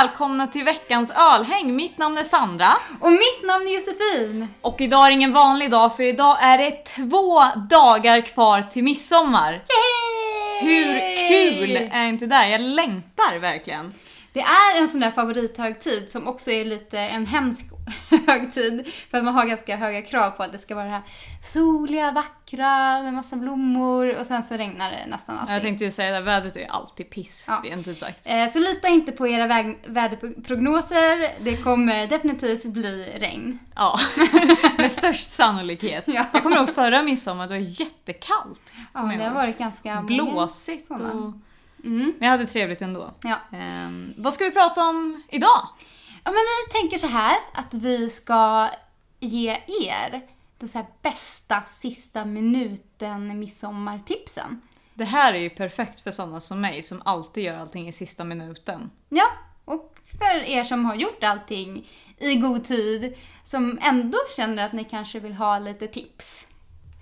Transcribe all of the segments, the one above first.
välkomna till veckans ölhäng. Mitt namn är Sandra. Och mitt namn är Josefin. Och idag är ingen vanlig dag för idag är det två dagar kvar till midsommar. Yay! Hur kul är inte det? Jag längtar verkligen. Det är en sån där favorithögtid som också är lite en hemsk högtid. För att man har ganska höga krav på att det ska vara det här soliga, vackra med massa blommor och sen så regnar det nästan alltid. Jag tänkte ju säga det, vädret är alltid piss, Ja. rent ut sagt. Eh, Så lita inte på era väg- väderprognoser. Det kommer definitivt bli regn. Ja, med störst sannolikhet. Ja. Jag kommer ihåg förra midsommar, det var jättekallt. Ja, det har varit ganska Blåsigt och... Mm. Men jag hade trevligt ändå. Ja. Ehm, vad ska vi prata om idag? Ja, men vi tänker så här att vi ska ge er den så bästa sista minuten midsommartipsen. Det här är ju perfekt för sådana som mig som alltid gör allting i sista minuten. Ja, och för er som har gjort allting i god tid, som ändå känner att ni kanske vill ha lite tips.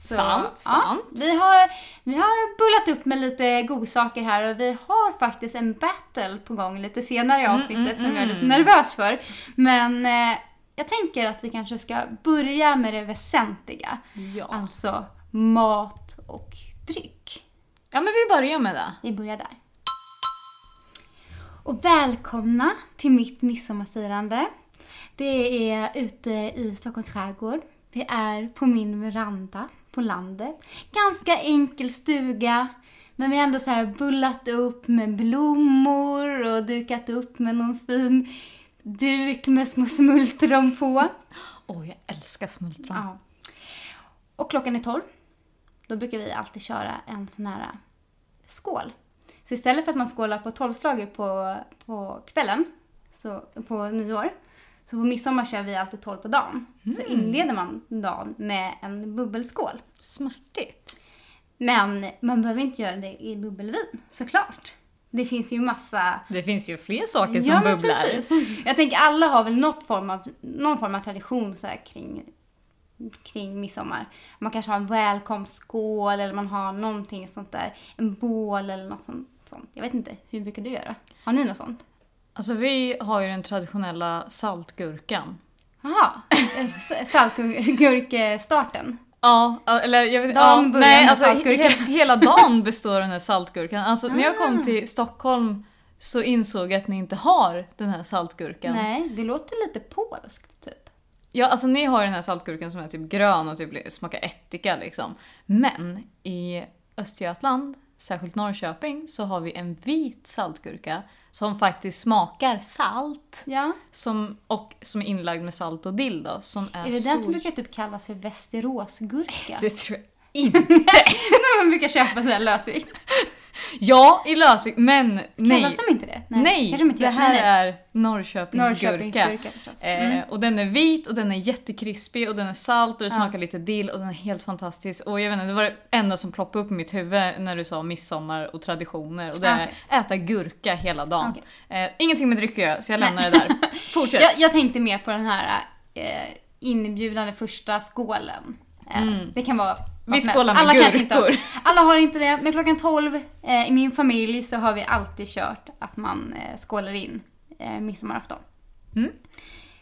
Så, Sant, ja, sant. Vi har, vi har bullat upp med lite godsaker här och vi har faktiskt en battle på gång lite senare i Mm, avsnittet mm, som jag är lite mm. nervös för. Men eh, jag tänker att vi kanske ska börja med det väsentliga. Ja. Alltså mat och dryck. Ja men vi börjar med det. Vi börjar där. Och välkomna till mitt midsommarfirande. Det är ute i Stockholms skärgård. Vi är på min veranda på landet. Ganska enkel stuga. Men vi har ändå så här bullat upp med blommor och dukat upp med någon fin duk med små smultron på. Åh, jag älskar smultron. Ja. Och klockan är 12. Då brukar vi alltid köra en sån här skål. Så istället för att man skålar på tolvslaget på, på kvällen, så, på nyår, så på midsommar kör vi alltid 12 på dagen. Så inleder man dagen med en bubbelskål. Smärtigt. Men man behöver inte göra det i bubbelvin, såklart. Det finns ju massa Det finns ju fler saker som ja, bubblar. Precis. Jag tänker alla har väl något form av, någon form av tradition så här kring, kring midsommar. Man kanske har en välkomstskål eller man har någonting sånt där. En bål eller något sånt. sånt. Jag vet inte, hur brukar du göra? Har ni något sånt? Alltså vi har ju den traditionella saltgurkan. Jaha, saltgurkestarten. Ja, eller jag vet Dagen ja, nej, alltså he, hela dagen består den här saltgurkan. Alltså när jag Ah. kom till Stockholm så insåg jag att ni inte har den här saltgurkan. Nej, det låter lite polskt typ. Ja, alltså ni har den här saltgurkan som är typ grön och typ smakar ättika liksom. Men i Östergötland, särskilt Norrköping, så har vi en vit saltgurka som faktiskt smakar salt. Ja. Som, och som är inlagd med salt och dill då, som är, Är det den som brukar typ kallas för västeråsgurka? Det tror jag inte. Som man brukar köpa såhär lösvikt. Ja, i Lösvik, men nej. Kallas de inte det? Nej, de inte det här Nej, nej. är Norrköpings, Norrköpings gurka. gurka. Eh, Mm. och den är vit och den är jättekrispig och den är salt och det Ja. smakar lite dill och den är helt fantastisk. Och jag vet inte, det var det enda som ploppade upp i mitt huvud när du sa midsommar och traditioner och det är Okej. äta gurka hela dagen. Okej. Eh, ingenting med dryck så jag Nej. lämnar det där. Fortsätt. Jag, jag tänkte mer på den här eh, inbjudande första skålen. Eh, Mm. Det kan vara Vi skålar med alla kanske inte gurkor. Alla har inte det, men klockan 12 eh, i min familj så har vi alltid kört att man eh, skålar in eh, midsommarafton.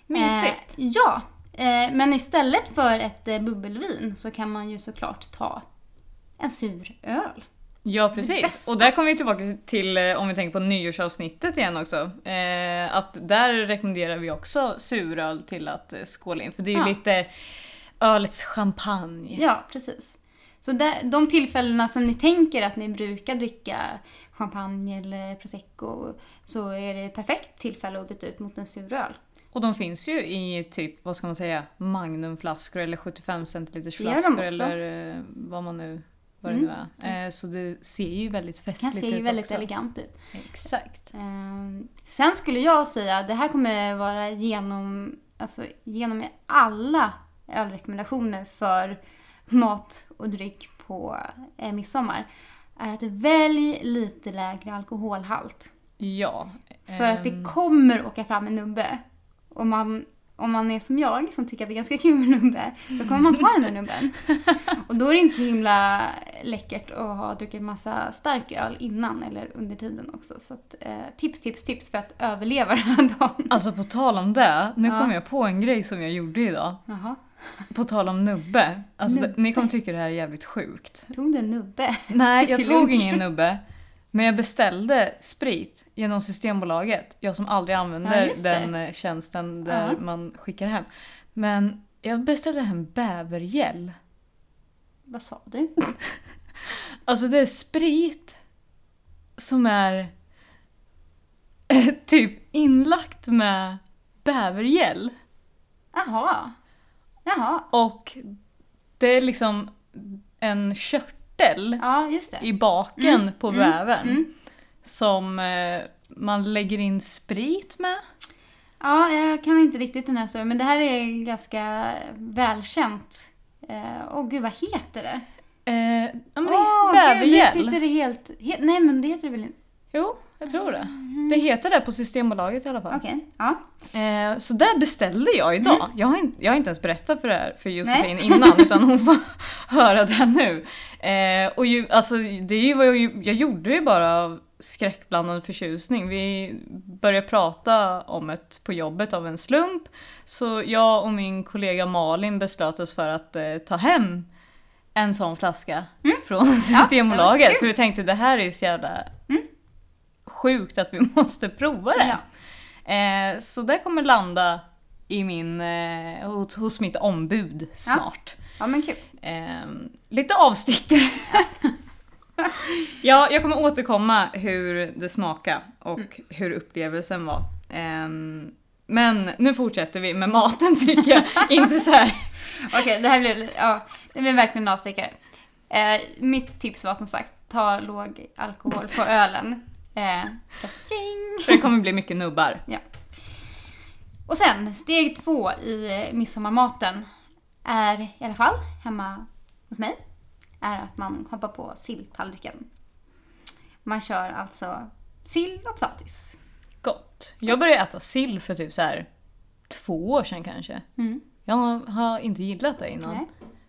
Mysigt. Eh, ja, eh, men istället för ett eh, bubbelvin så kan man ju såklart ta en sur öl. Ja precis. bästa. Och där kommer vi tillbaka till, om vi tänker på nyårsavsnittet igen också. Att där rekommenderar vi också suröl till att skåla in. För det är ju Ja. lite ölets champagne. Ja, precis. Så där, de tillfällena som ni tänker att ni brukar dricka champagne eller prosecco så är det perfekt tillfälle att byta ut mot en sur öl. Och de finns ju i typ, vad ska man säga, magnumflaskor eller 75 centiliters Det flaskor eller eh, vad man nu, vad det Mm. nu är. Eh, så det ser ju väldigt Det festligt kan se ut ju väldigt också. elegant ut. Exakt. Ehm, sen skulle jag säga det här kommer vara genom, alltså, genom alla ölrekommendationer för mat och dryck på eh, midsommar. Är att välj lite lägre alkoholhalt. Ja. För att det ehm, kommer åka fram en nubbe. Och man om man är som jag som tycker att det är ganska kul med nubbe, då kommer man ta den där nubben. Och då är det inte så himla läckert att ha druckit massa stark öl innan eller under tiden också. Så att, eh, tips, tips, tips för att överleva den här dagen. Alltså på tal om det, nu Ja. kom jag på en grej som jag gjorde idag. Jaha, På tal om nubbe. Alltså Nubbe. Ni kommer tycka det här är jävligt sjukt. tog du en nubbe? Nej, jag tog lunch. ingen nubbe. Men jag beställde sprit genom Systembolaget. Jag som aldrig Ja, använder det. den eh, tjänsten där Ja. man skickar hem. Men jag beställde hem bävergäll. Vad sa du? Alltså det är sprit som är typ inlagt med bävergäll. Jaha. Jaha. Och det är liksom en körtel Ja, i baken Mm, på mm, bävern. Mm. Som eh, man lägger in sprit med. Ja, jag kan inte riktigt den här storyn, men det här är ganska välkänt. Eh, Åh gud, vad heter det? Eh, ja men det är gud, bävergäll. sitter det helt... he- nej, men det heter det väl inte? Jo, jag tror det. Det heter det på Systembolaget i alla fall. Okej, ja. Eh, så det beställde jag idag. Jag, har inte, jag har inte ens berättat för det här för Josefin Nej. innan utan hon får höra det nu. Eh, och ju, alltså, det är ju vad jag, jag gjorde ju bara av skräckblandad förtjusning. Vi började prata om det på jobbet av en slump. Så jag och min kollega Malin beslöt oss för att eh, ta hem en sån flaska från Systembolaget. kul. för vi tänkte det här är ju så jävla Mm. Sjukt att vi måste prova det. ja. Eh, så det kommer landa i min, eh, hos, hos mitt ombud snart. Ja, men kul. Eh, lite avstickare. ja, jag kommer återkomma hur det smakar och Mm. hur upplevelsen var. Eh, men nu fortsätter vi med maten tycker jag. Inte så här. Okej, det här blir, ja, det blir verkligen en avstickare. Eh, mitt tips var som sagt, ta låg alkohol på ölen. Eh, för Det kommer bli mycket nubbar. Och sen, steg två i midsommarmaten är i alla fall hemma hos mig, är att man hoppar på silltallriken. Man kör alltså sill och potatis. Gott. Jag började äta sill för typ så här två år sedan kanske. Mm. Jag har inte gillat det innan. Nej.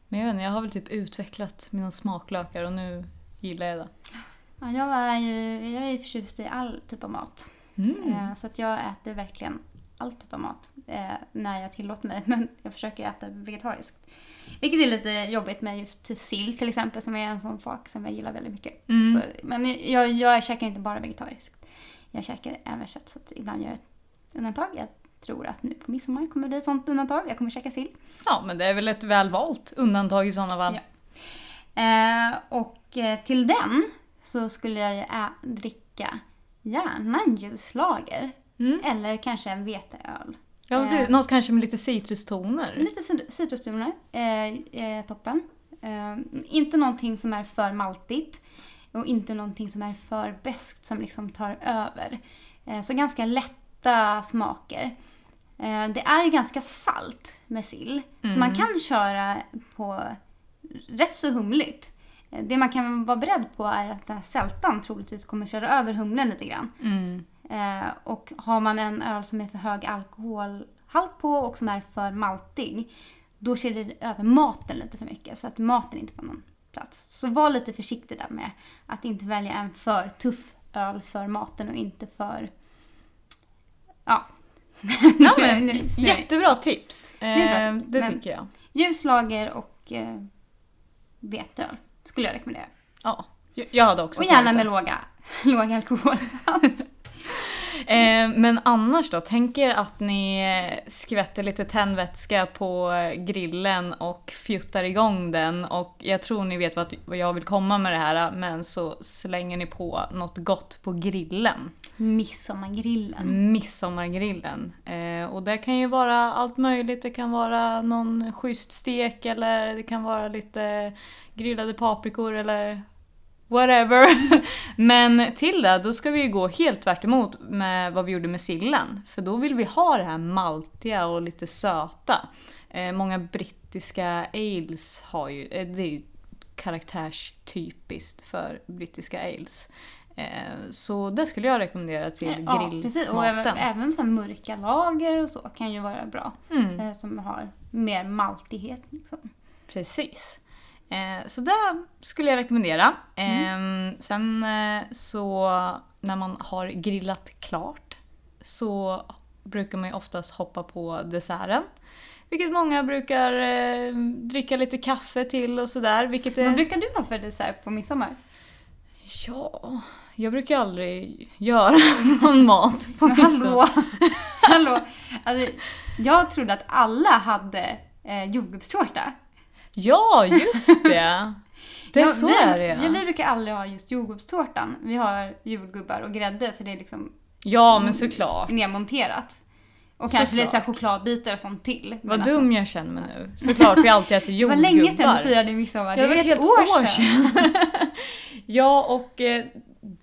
Men jag vet inte, jag har väl typ utvecklat mina smaklökar och nu gillar jag det. Ja, jag är ju jag är ju förtjust i all typ av mat. Mm. Eh, Så att jag äter verkligen all typ av mat eh, när jag tillåter mig. Men jag försöker äta vegetariskt. Vilket är lite jobbigt med just sill till exempel som är en sån sak som jag gillar väldigt mycket. Mm. Så, men jag, jag käkar inte bara vegetariskt. Jag käkar även kött så att ibland gör jag ett undantag. Jag tror att nu på midsommar kommer det bli ett sånt undantag. Jag kommer käka sill. Ja, men det är väl ett välvalt undantag i sådana fall. Ja. Eh, och eh, till den så skulle jag ju ä- dricka gärna en ljuslager. Mm. Eller kanske en veteöl. Ja, Eh. Något kanske med lite citrustoner. Lite cit- citrustoner är, är toppen. Eh, inte någonting som är för maltigt. Och inte någonting som är för beskt som liksom tar över. Eh, så ganska lätta smaker. Eh, det är ju ganska salt med sill. Så man kan köra på rätt så humligt. Det man kan vara beredd på är att den här sältan troligtvis kommer köra över humlen lite grann. Mm. Eh, och har man en öl som är för hög alkoholhalt på och som är för maltig, då kör det över maten lite för mycket så att maten inte får någon plats. Så var lite försiktig där med att inte välja en för tuff öl för maten och inte för... Ja. Ja, men, jättebra tips. är bra Eh, tips, det tycker jag. Ljuslager och eh, veteöl skulle jag rekommendera. Ja, jag- hade också Och gärna med låga, låg alkohol. Eh, men annars då? Tänk er att ni skvätter lite tändvätska på grillen och fjuttar igång den. Och jag tror ni vet vad jag vill komma med det här, men så slänger ni på något gott på grillen. Midsommargrillen. Midsommargrillen. Eh, och det kan ju vara allt möjligt. Det kan vara någon schysst stek eller det kan vara lite grillade paprikor eller whatever. Men till det, då ska vi ju gå helt tvärt emot med vad vi gjorde med sillen. För då vill vi ha det här maltiga och lite söta. Eh, många brittiska ales har ju, eh, det är ju karaktärstypiskt för brittiska ales. Eh, så det skulle jag rekommendera till Ja, precis. Och även, grillmaten. även så mörka lager och så kan ju vara bra. Mm. Eh, som har mer maltighet. Liksom. Precis. Eh, så det skulle jag rekommendera. Eh, sen eh, så när man har grillat klart så brukar man ju oftast hoppa på desserten. Vilket många brukar eh, dricka lite kaffe till och sådär. Vilket är... Vad brukar du ha för dessert på midsommar? Ja, jag brukar aldrig göra någon mat på hallå! hallå! Alltså, jag trodde att alla hade eh, jordgubbstårta. Ja, just det! Det är Ja, så vi, är det ja. Vi brukar aldrig ha just jordgubbstårtan. Vi har jordgubbar och grädde så det är liksom Ja, men såklart. nedmonterat. Och kanske lite Såklart. chokladbitar och sånt till. Vad dum jag känner mig nu. Såklart vi alltid äter Det var jordgubbar. länge sedan du firade midsommar. Det det är var ett år sedan. ja, och eh,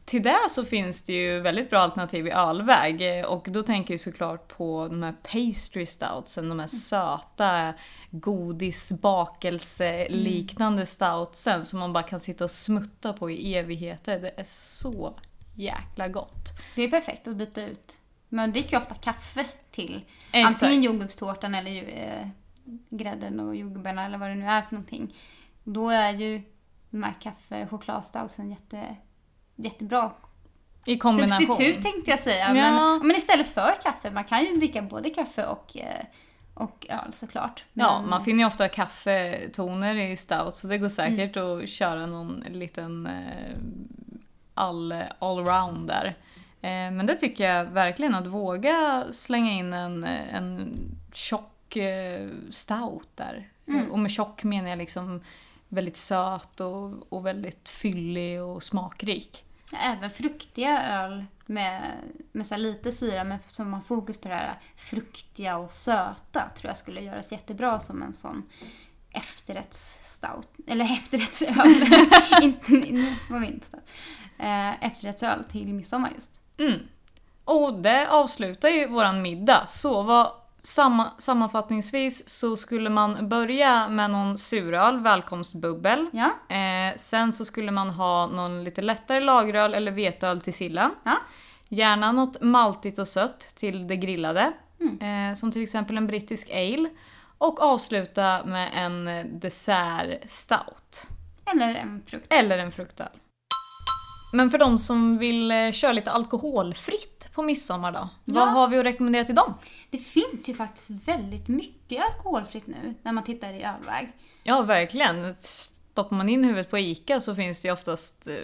till det så finns det ju väldigt bra alternativ i ölväg. Och då tänker jag såklart på de här pastry stoutsen, de här söta godisbakelse-liknande stoutsen som man bara kan sitta och smutta på i evigheter. Det är så jäkla gott. Det är perfekt att byta ut. Man dricker ju ofta kaffe till Exakt. antingen jordgubbstårtan eller ju, eh, grädden och jordgubbarna eller vad det nu är för någonting. Då är ju de här kaffe och chokladstoutsen jätte, jättebra I kombination. substitut tänkte jag säga. Ja. Men, men istället för kaffe, man kan ju dricka både kaffe och, eh, och öl såklart. Ja, Men- man finner ju ofta kaffetoner i stout så det går säkert att köra någon liten eh, all, allround där. Eh, men det tycker jag verkligen, att våga slänga in en, en tjock stout där. Mm. Och med tjock menar jag liksom väldigt söt och, och väldigt fyllig och smakrik. Även fruktiga öl med, med så lite syra men som har fokus på det här fruktiga och söta tror jag skulle göras jättebra som en sån efterrättsstout. Eller efterrättsöl. Inte. Eh, efterrättsöl till midsommar just. Mm. Och det avslutar ju våran middag. Så vad, samma, sammanfattningsvis så skulle man börja med någon suröl, välkomstbubbel. Ja, Eh, sen så skulle man ha någon lite lättare lageröl eller veteöl till sillen. ja. Gärna något maltigt och sött till det grillade. Mm. Eh, som till exempel en brittisk ale. Och avsluta med en eh, dessert stout. Eller en frukt. Eller en fruktöl. Men för de som vill eh, köra lite alkoholfritt på midsommar då? Vad Ja. har vi att rekommendera till dem? Det finns ju faktiskt väldigt mycket alkoholfritt nu när man tittar i ölväg. Ja, verkligen. Stoppar man in huvudet på ICA så finns det ju oftast eh,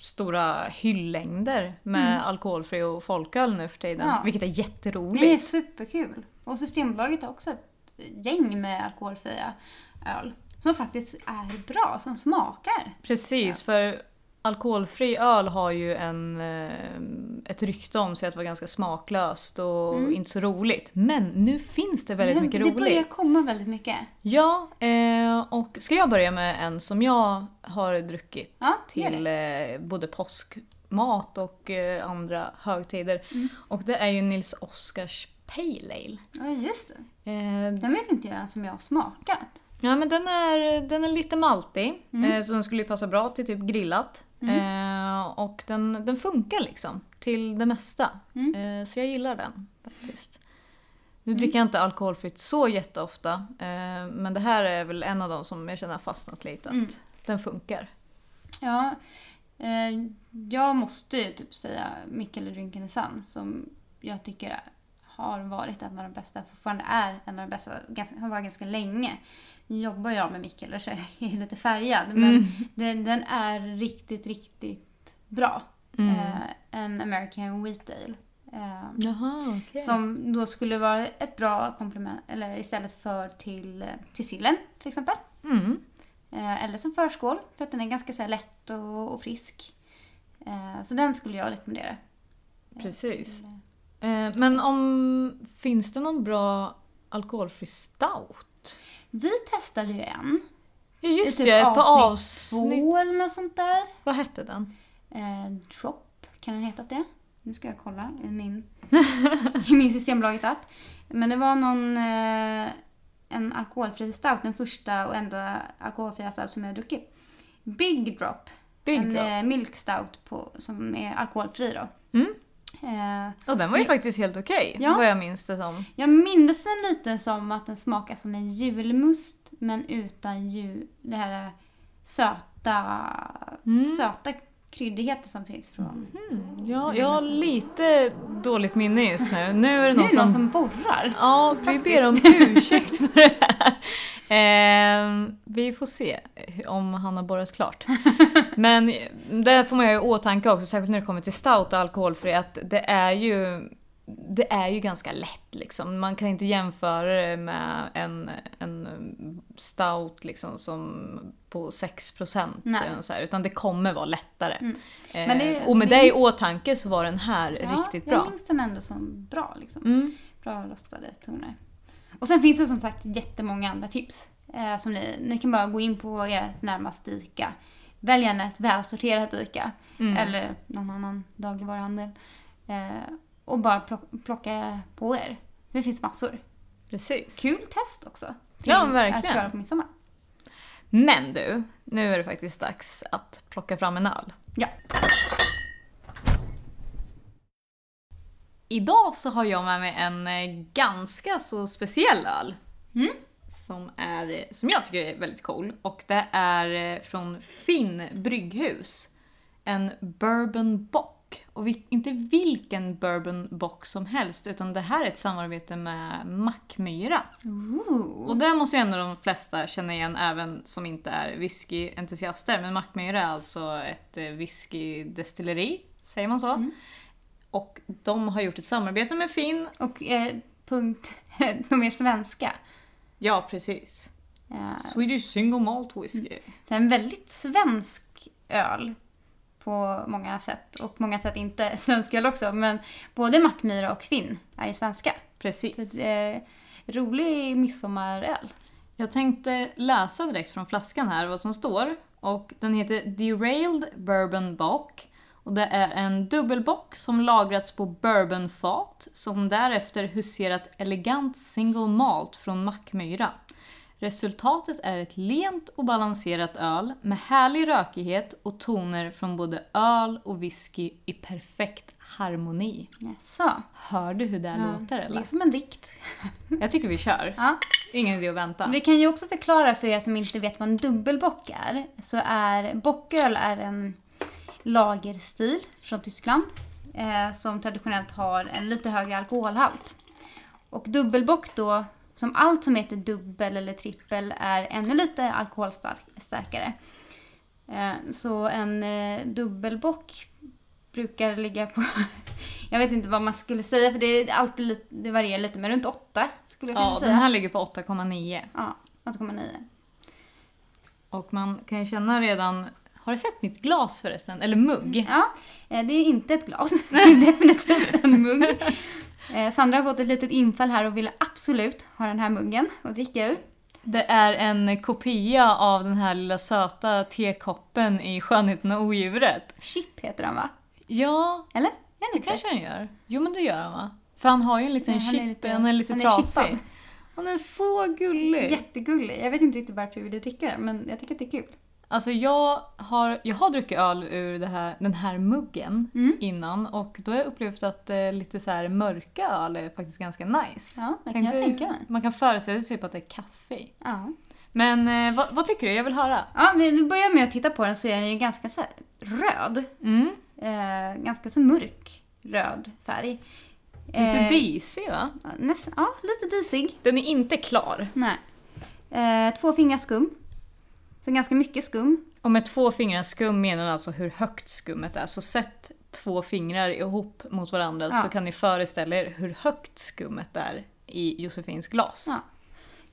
stora hyllängder med alkoholfri och folköl nu för tiden. Mm. Ja. Vilket är Det är jätteroligt. superkul. Och Systembolaget har också ett gäng med alkoholfria öl. Som faktiskt är bra, som smakar. Precis, för alkoholfri öl har ju en, eh, ett rykte om sig att vara ganska smaklöst och inte så roligt. Men nu finns det väldigt mycket Mm. det börjar roligt. komma väldigt mycket. Ja, eh, och ska jag börja med en som jag har druckit Ja, till eh, både påskmat och andra högtider. Mm. Och det är ju Nils Oskars Pale Ale. Ja, just det. Eh, Den vet inte jag ens om jag har smakat. Ja men den är, den är lite maltig, Mm. eh, så den skulle ju passa bra till typ grillat. Eh, och den, den funkar liksom till det mesta. Mm. Eh, så jag gillar den faktiskt. Nu dricker jag inte alkoholfritt så jätteofta, eh, men det här är väl en av de som jag känner har fastnat lite, att Mm. den funkar. Ja, jag måste ju typ säga Mikkele Drinkenesan som jag tycker har varit en av de bästa, fortfarande är en av de bästa, ganska, har varit ganska länge. Nu jobbar jag med Mikkele så jag är lite färgad men Mm. den, den är riktigt, riktigt bra. Mm. Eh, en American Wheat Ale. Eh, Jaha, okej. Som då skulle vara ett bra komplement, eller istället för till, till sillen till exempel. Mm. Eh, eller som förskål, för att den är ganska så här lätt och, och frisk. Eh, så den skulle jag rekommendera. Precis. Eh, men om, finns det någon bra alkoholfri stout? Vi testade ju en. Ja just i det, ett par Två avsnitt. eller något sånt där. Vad hette den? Eh, Drop, kan den heta det? Nu ska jag kolla i min, i min Systembolaget-app. Men det var någon, eh, en alkoholfri stout, den första och enda alkoholfria stout som jag har druckit. Big Drop Big en drop. eh, milk stout på, som är alkoholfri då. Mm. Eh, Och den var ju faktiskt helt okej, Ja. vad jag minns det som. jag minns den lite som att den smakar som en julmust men utan jul, det här söta, Mm. söta kryddigheter som finns från... Ja, jag har lite dåligt minne just nu. Nu är det Nu någon är det någon som... som borrar. Ja, vi ber om ursäkt för det här. Ehm, vi får se om han har borrat klart. Men det får man ju i åtanke också, särskilt när det kommer till stout och alkoholfri, att det är ju det är ju ganska lätt liksom. Man kan inte jämföra det med en, en stout liksom som på 6% Nej. eller så här, utan det kommer vara lättare. Mm. Eh, Men det- och med det i åtanke så var den här riktigt Jag bra. minns den ändå som bra liksom. Mm. Bra rostade toner. Och sen finns det som sagt jättemånga andra tips. Eh, som ni, ni kan bara gå in på ert närmaste ICA. Välj gärna ett välsorterat ICA. Mm. Eller någon annan dagligvaruhandel. Eh, och bara plock, plocka på er. Det finns massor. Precis. Kul test också. Ja, verkligen. Att köra på midsommar. Men du, nu är det faktiskt dags att plocka fram en öl. Ja. Idag så har jag med mig en eh, ganska så speciell öl. Mm. Som, är, som jag tycker är väldigt cool. Och det är eh, från Finn brygghus. En bourbon bock. Och vi, inte vilken bourbon bock som helst, utan det här är ett samarbete med Mackmyra. Ooh. Och det måste ju ändå de flesta känna igen även som inte är whiskyentusiaster. Men Mackmyra är alltså ett eh, whiskydestilleri, säger man så? Mm. Och de har gjort ett samarbete med Finn. Och eh, punkt, de är svenska. Ja, precis. Eh, Swedish single malt whisky. Så en väldigt svensk öl på många sätt. Och många sätt inte svensk öl också. Men både Mackmyra och Finn är ju svenska. Så Precis. ett, eh, rolig midsommaröl. Jag tänkte läsa direkt från flaskan här vad som står. Och den heter Derailed Bourbon Bock. Och det är en dubbelbock som lagrats på bourbonfat som därefter huserat elegant single malt från Mackmyra. Resultatet är ett lent och balanserat öl med härlig rökighet och toner från både öl och whisky i perfekt harmoni. Så. Hör du hur det här låter Det eller? är som en dikt. Jag tycker vi kör. Ja. Ingen idé att vänta. Vi kan ju också förklara för er som inte vet vad en dubbelbock är. Så är bocköl är en lagerstil från Tyskland. Eh, som traditionellt har en lite högre alkoholhalt. Och dubbelbock då, som allt som heter dubbel eller trippel, är ännu lite alkoholstarkare. Eh, så en eh, dubbelbock brukar ligga på, jag vet inte vad man skulle säga för det, är alltid lite, det varierar lite, men runt 8 skulle jag vilja Ja, säga. den här ligger på 8,9. Ja, 8,9. Och man kan ju känna redan... Har du sett mitt glas förresten? Eller mugg? Ja, eh, det är inte ett glas. Det är definitivt en mugg. Eh, Sandra har fått ett litet infall här och ville absolut ha den här muggen att dricka ur. Det är en kopia av den här lilla söta tekoppen i Skönheten och odjuret. Chip heter den va? Ja, Eller? Det inte kanske han gör. Jo men det gör han va? För han har ju en liten Ja, han är chip, lite- han är lite han är trasig. chippad. han är så gullig. Jättegullig. Jag vet inte riktigt varför jag ville dricka den men jag tycker att det är kul. Alltså jag har, jag har druckit öl ur här, den här muggen Mm. innan och då har jag upplevt att eh, lite så här mörka öl är faktiskt ganska nice. Ja, det kan jag tänka mig. Man kan föreställa sig typ att det är kaffe. Ja. Men eh, vad, vad tycker du? Jag vill höra. ja, vi vi börjar med att titta på den så är den ju ganska så röd. Mm. Eh, ganska så mörk röd färg. Lite Eh, disig va? nästan, ja, lite disig. Den är inte klar. Nej. Eh, två fingrar skum. Så ganska mycket skum. Och med två fingrar skum menar den alltså hur högt skummet är. Så sätt två fingrar ihop mot varandra Ja. så kan ni föreställa er hur högt skummet är i Josefins glas. Ja.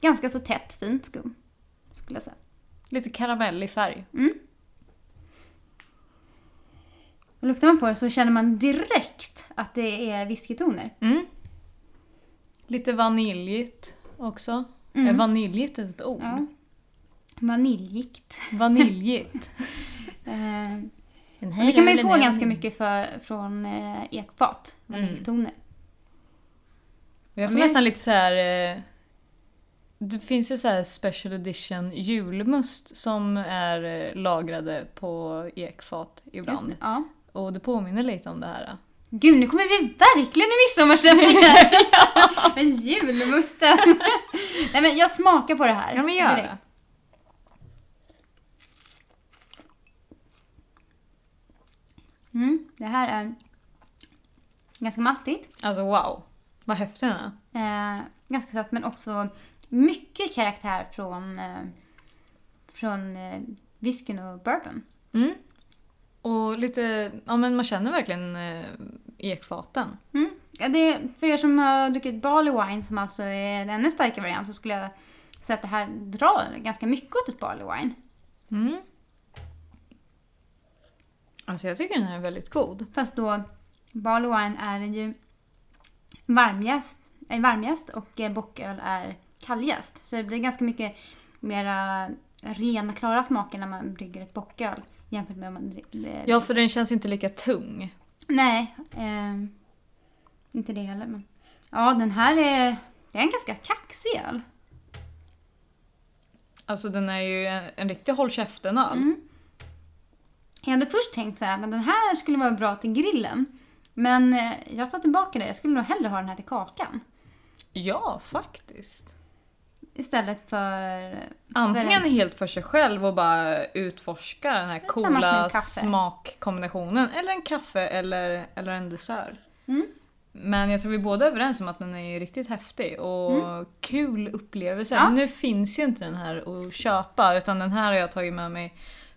Ganska så tätt, fint skum. Skulle jag säga. Lite karamellig färg. Och luktar man på det så känner man direkt att det är whiskytoner. Mm. Lite vaniljigt också. Mm. Är vaniljigt ett ord? Ja. Vaniljigt. Vaniljigt. Eh, det kan man ju få ganska mycket för, från eh, ekfat. Vaniljtoner. Jag får Men- nästan lite så här. Eh, Det finns ju så här special edition julmust som är eh, lagrade på ekfat ibland. det, ja. Och det påminner lite om det här. Gud, nu kommer vi verkligen i midsommarstämning här! Men julmusten! Nej men jag smakar på det här. Ja men gör det. Mm, det här är ganska mattigt. Alltså wow. Vad häftig den är. Eh, ganska sött men också mycket karaktär från, eh, från eh, whiskyn och bourbon. Mm. Och lite, ja men man känner verkligen eh, ekfaten. Mm. Ja, det, för er som har druckit barley wine som alltså är en ännu starkare variant så skulle jag säga att det här drar ganska mycket åt ett barley wine. Mm. Alltså jag tycker den här är väldigt god. Fast då barley wine är ju varmjäst, är varmjäst och eh, bocköl är kalljäst. Så det blir ganska mycket mera rena, klara smaker när man brygger ett bocköl jämfört med om man dricker... Ja för den känns inte lika tung. Nej, eh, inte det heller. Men. Ja, den här är, det är en ganska kaxig öl. Alltså den är ju en, en riktig håll käften-öl. Mm. Jag hade först tänkt så här, men den här skulle vara bra till grillen. Men eh, jag tar tillbaka det. Jag skulle nog hellre ha den här till kakan. Ja, faktiskt. Istället för... Antingen för- helt för sig själv och bara utforska den här coola en smakkombinationen. Eller en kaffe eller, eller en dessert. Mm. Men jag tror vi båda är överens om att den är riktigt häftig och kul upplevelse. Mm. Ja. Nu finns ju inte den här att köpa utan den här har jag tagit med mig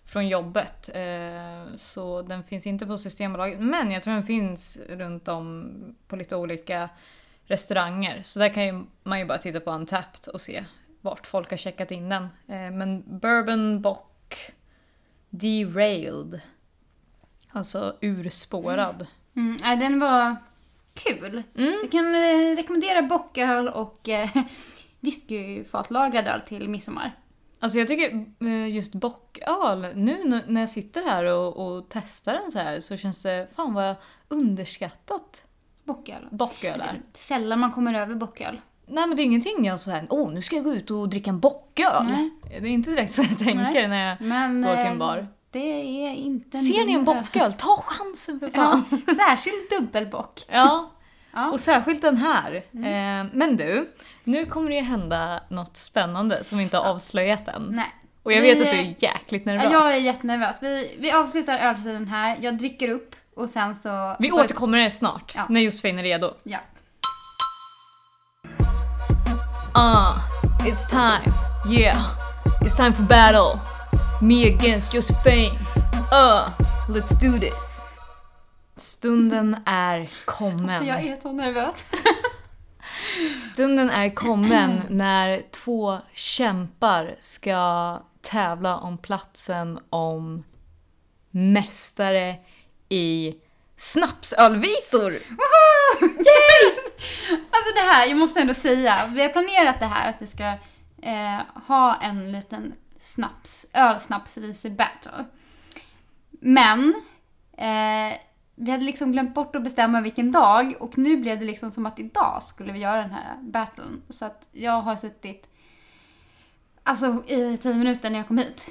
från jobbet. Eh, Så den finns inte på Systembolaget. Men jag tror den finns runt om på lite olika restauranger. Så där kan ju, man ju bara titta på Untapped och se vart folk har checkat in den. Eh, Men Bourbon Bock Derailed. Alltså urspårad. Mm, nej, den var kul. Mm. Jag kan eh, rekommendera bocköl och eh, whiskyfatlagrad öl till midsommar. Alltså jag tycker eh, just bocköl, nu när jag sitter här och, och testar den så här så känns det fan vad underskattat Bocköl. bocköl är. sällan man kommer över bocköl. Nej men det är ingenting jag så här, åh nu ska jag gå ut och dricka en bocköl. Nej. Det är inte direkt så jag tänker Nej. när jag Men går till eh, en bar. det är inte Ser ni en bocköl, ta chansen för Ja, fan. särskilt dubbelbock. Ja, Ja. och särskilt den här. Eh, men du, nu kommer det ju hända något spännande som vi inte har avslöjat än. Nej. Och jag Vi- vet att du är jäkligt nervös. Ja, Jag är jättenervös. Vi, vi avslutar öltiden här. Jag dricker upp och sen så... Vi återkommer snart, Ja. när Josefin är redo. Ja. Uh, it's time. Yeah, it's time for battle. Me against Josephine. Uh, let's do this. Stunden är kommen. För jag är så nervös. Stunden är kommen när två kämpar ska tävla om platsen om mästare i snapsölvisor. Alltså det här, jag måste ändå säga. Vi har planerat det här att vi ska eh, ha en liten snaps, ölsnapsvisor battle. Men eh, vi hade liksom glömt bort att bestämma vilken dag och nu blev det liksom som att idag skulle vi göra den här battlen. Så att jag har suttit alltså i tio minuter när jag kom hit.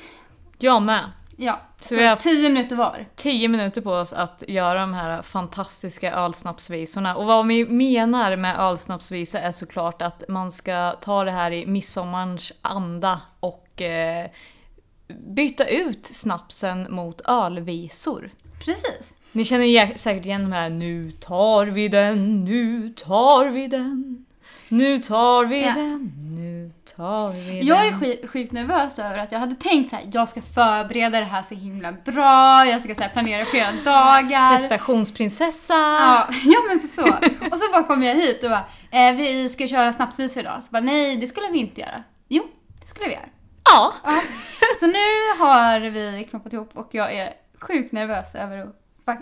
Jag med. Ja, Så så, vi har tio minuter var. 10 minuter på oss att göra de här fantastiska ölsnapsvisorna. Och vad vi menar med ölsnapsvisa är såklart att man ska ta det här i midsommarens anda och eh, byta ut snapsen mot ölvisor. Precis. Ni känner säkert igen de här Nu tar vi den, nu tar vi den. Nu tar vi Ja. den, nu tar vi den. Jag är sjukt nervös över att jag hade tänkt så här, jag ska förbereda det här så himla bra, jag ska så här, planera flera dagar. Prestationsprinsessa! Ja, ja men för så. Och så bara kom jag hit och bara, eh, vi ska köra snapsvisor idag. Så bara, nej det skulle vi inte göra. Jo, det skulle vi göra. Ja. Ja. Så nu har vi knoppat ihop och jag är sjukt nervös över att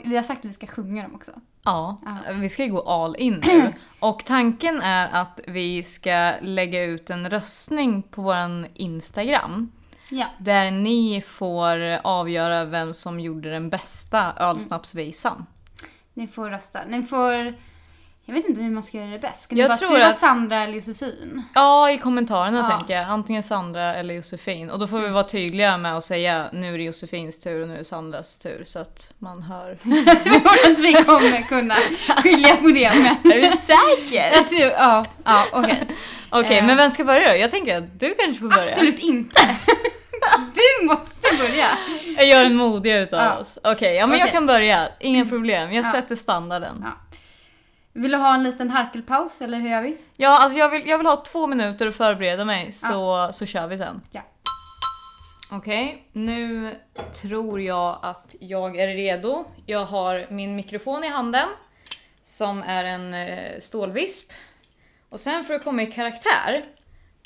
vi har sagt att vi ska sjunga dem också. Ja, Ja. vi ska ju gå all in nu. Och tanken är att vi ska lägga ut en röstning på våran Instagram. Ja. Där ni får avgöra vem som gjorde den bästa ölsnapsvisan. Ni får rösta. Ni får Jag vet inte hur man ska göra det bäst. Ska Jag ni bara tror skriva att- Sandra eller Josefin? Ja, i kommentarerna Ja. tänker jag. Antingen Sandra eller Josefin. Och då får vi vara tydliga med att säga nu är det Josefins tur och nu är det Sandras tur så att man hör. Jag tror att vi kommer kunna skilja på det med. är du säker? Jag tror, ja, ja okej. Okej, Eh. men vem ska börja då? Jag tänker att du kanske får börja. Absolut inte. Du måste börja. Jag gör en modiga utav Ja. oss. Okej, ja men jag Okej. kan börja. Inga problem. Jag Ja. sätter standarden. Ja. Vill du ha en liten harkelpaus eller hur gör vi? Ja, alltså jag vill, jag vill ha två minuter att förbereda mig så, så kör vi sen. Ja. Okej, nu tror jag att jag är redo. Jag har min mikrofon i handen som är en eh, stålvisp. Och sen för att komma i karaktär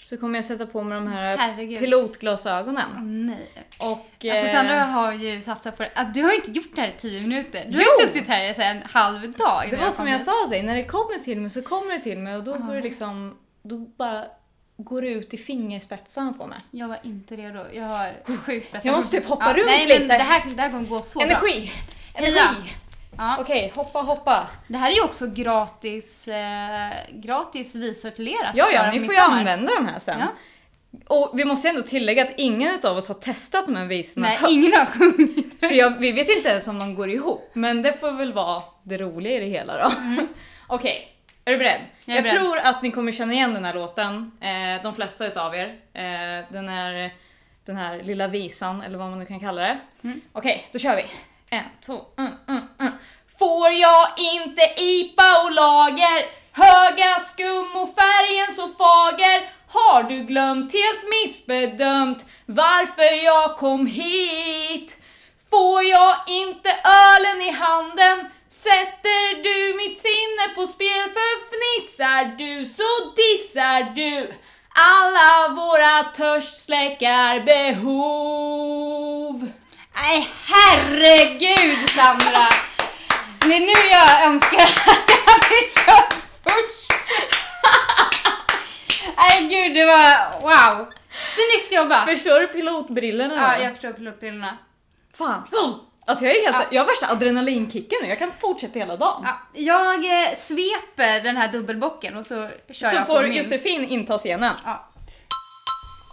så kommer jag sätta på mig de här Herregud. pilotglasögonen. Nej. Och, Alltså eh, Sandra har ju satsat på det. Att du har ju inte gjort det här i tio minuter. Du har Jo! ju suttit här i en halv dag. Det var som jag sa till dig, när det kommer till mig så kommer det till mig och då går det liksom, då bara går det ut i fingerspetsarna på mig. Jag var inte redo. Jag har sjuk prestation. Jag måste typ hoppa runt nej, lite. Men det, här, det här kommer gå så bra. Energi! Energi! Ja. Okej, hoppa hoppa. Det här är ju också gratis, eh, gratis vissortelerat. Ja, ja, ni får ju använda de här sen. Ja. Och vi måste ändå tillägga att ingen av oss har testat de här visorna Nej, högt. ingen har sjungit. Så jag, vi vet inte ens om de går ihop, men det får väl vara det roliga i det hela då. Okej, är du beredd? Mm. Jag är beredd. tror att ni kommer känna igen den här låten, eh, de flesta utav er. Eh, den är den här lilla visan, eller vad man nu kan kalla det. Mm. Okej, då kör vi. En, två, mm, mm, mm. Får jag inte IPA och lager? Höga skum och färgen så fager? Har du glömt helt missbedömt varför jag kom hit? Får jag inte ölen i handen? Sätter du mitt sinne på spel för fnissar du så dissar du alla våra törstsläckarbehov. Nej, herregud Sandra! Det är nu jag önskar att jag hade kört först. Nej gud, det var wow. Snyggt jobbat! Förstår du pilotbrillorna? Ja, jag förstår pilotbrillorna. Fan. Oh, alltså jag är helt, Ja. jag har värsta adrenalinkicken nu, jag kan fortsätta hela dagen. Ja, jag eh, sveper den här dubbelbocken och så kör Så jag får på min. Josefin inta scenen. Ja.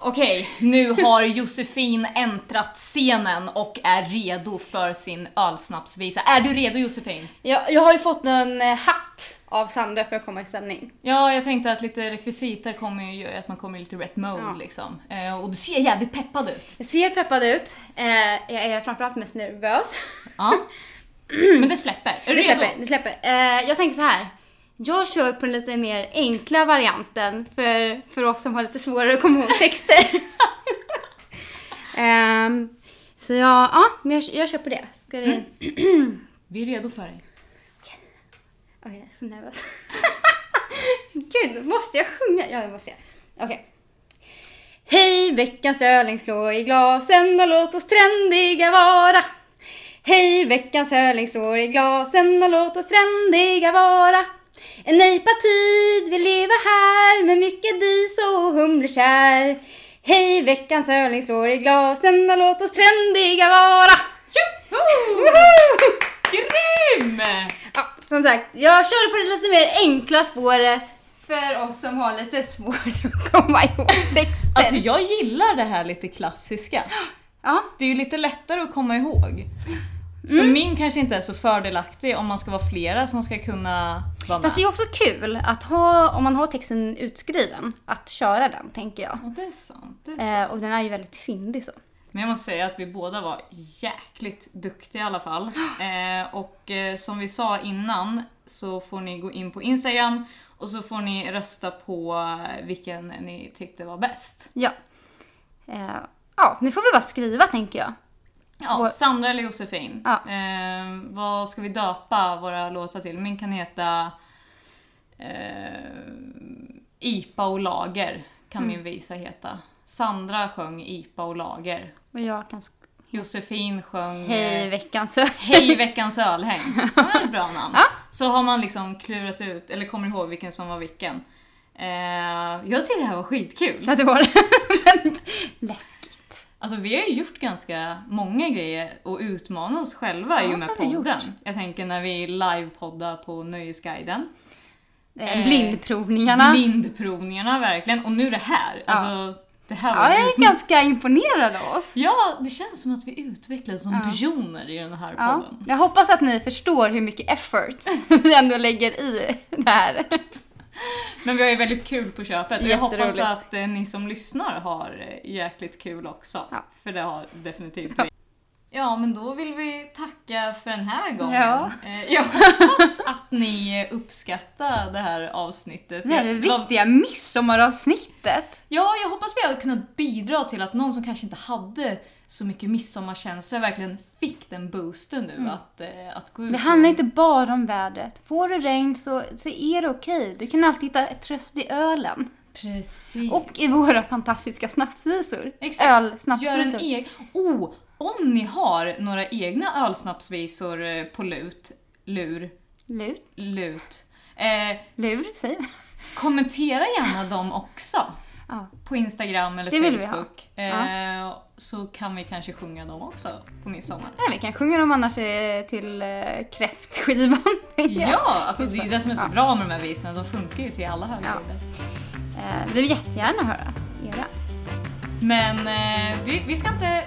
Okej, nu har Josefin äntrat scenen och är redo för sin ölsnapsvisa. Är du redo Josefin? Jag, jag har ju fått en eh, hatt av Sandra för att komma i stämning. Ja, jag tänkte att lite rekvisita kommer ju göra att man kommer i lite rätt mode Ja. liksom. Eh, och du ser jävligt peppad ut. Jag ser peppad ut. Eh, jag är framförallt mest nervös. Ja. Men det släpper. Är du Det redo? släpper, det släpper. Eh, jag tänker så här. Jag kör på den lite mer enkla varianten för, för oss som har lite svårare att komma ihåg texter. Ehm, så jag, ja, men jag, jag kör på det. Ska vi... Vi är redo för dig. Okej, jag är så nervös. Gud, måste jag sjunga? Ja, det måste jag. Okej. Hej, veckans öling slår i glasen och låt oss trendiga vara. Hej, veckans öling slår i glasen och låt oss trendiga vara. En nejpatid vill leva här med mycket dis och humlekär. Hej, veckans öling slår i glasen och låt oss trendiga vara. Tjoho! Woho! Grym! Ja, som sagt, jag körde på det lite mer enkla spåret för oss som har lite svårt att komma ihåg texter. Alltså jag gillar det här lite klassiska. ja, Det är ju lite lättare att komma ihåg. Så Mm. min kanske inte är så fördelaktig om man ska vara flera som ska kunna vara fast det är också kul att ha, om man har texten utskriven, att köra den tänker jag. Ja, det är sant. Det är sant. Eh, och den är ju väldigt fyndig så. Men jag måste säga att vi båda var jäkligt duktiga i alla fall. Eh, och eh, som vi sa innan så får ni gå in på Instagram och så får ni rösta på eh, vilken ni tyckte var bäst. Ja. Eh, ja, nu får vi bara skriva tänker jag. Ja, Vår- Sandra eller Josefin. Ja. Eh, vad ska vi döpa våra låtar till? Min kan heta eh, IPA och lager kan Mm. min visa heta. Sandra sjöng IPA och lager. Och jag kan Josefin sjöng Hej eh, veckans öl. Hej veckans ölhäng. Det ett bra namn. Ja. Så har man liksom klurat ut, eller kommer ihåg vilken som var vilken. Eh, jag tyckte det här var skitkul. Ja, det var det. Läskigt. Alltså vi har ju gjort ganska många grejer och utmanat oss själva Ja, i och med podden. Jag tänker när vi livepoddar på Nöjesguiden. Eh, Eh, blindprovningarna. Blindprovningarna verkligen. Och nu det här. Ja. Alltså, det här var Ja, jag är ganska imponerad av oss. Ja, det känns som att vi utvecklas som Ja. personer i den här Ja, podden. jag hoppas att ni förstår hur mycket effort vi ändå lägger i det här. Men vi har ju väldigt kul på köpet och jag hoppas att eh, ni som lyssnar har eh, jäkligt kul också. Ja. För det har definitivt vi. Ja, men då vill vi tacka för den här gången. Ja. Eh, Jag hoppas att ni uppskattar det här avsnittet. Det här är det riktiga midsommaravsnittet. Ja, jag hoppas vi har kunnat bidra till att någon som kanske inte hade så mycket midsommarkänsla verkligen fick den boosten nu att, eh, att gå ut Mm. Det handlar inte bara om vädret. Får du regn så, så är det okej. Du kan alltid hitta ett tröst i ölen. Precis. Och i våra fantastiska snapsvisor. Exakt. Gör en egen... Oh! Om ni har några egna ölsnapsvisor eh, på lut, lur, Lut. lut. Eh, Lur, säger vi. kommentera gärna dem också. Ja. På Instagram eller Det. Facebook. Eh, så kan vi kanske sjunga dem också på midsommar. ja, vi kan sjunga dem annars eh, till eh, kräftskivan. Ja, alltså det är ju det som är så Ja. bra med de här visorna. De funkar ju till alla högtider. Eh, vi vill jättegärna höra era. Men eh, vi, vi ska inte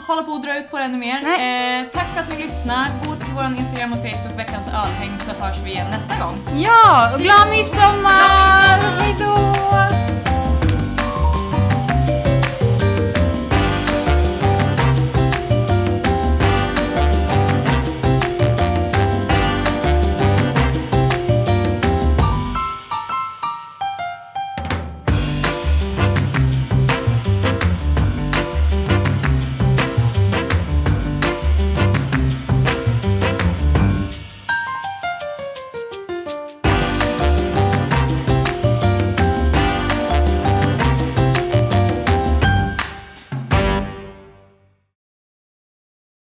hålla på och dra ut på det ännu mer. Eh, tack för att ni lyssnar. Gå till vår Instagram och Facebook, veckans ölhäng, så hörs vi igen nästa gång. Ja, och glad midsommar! Glad midsommar! Hej då!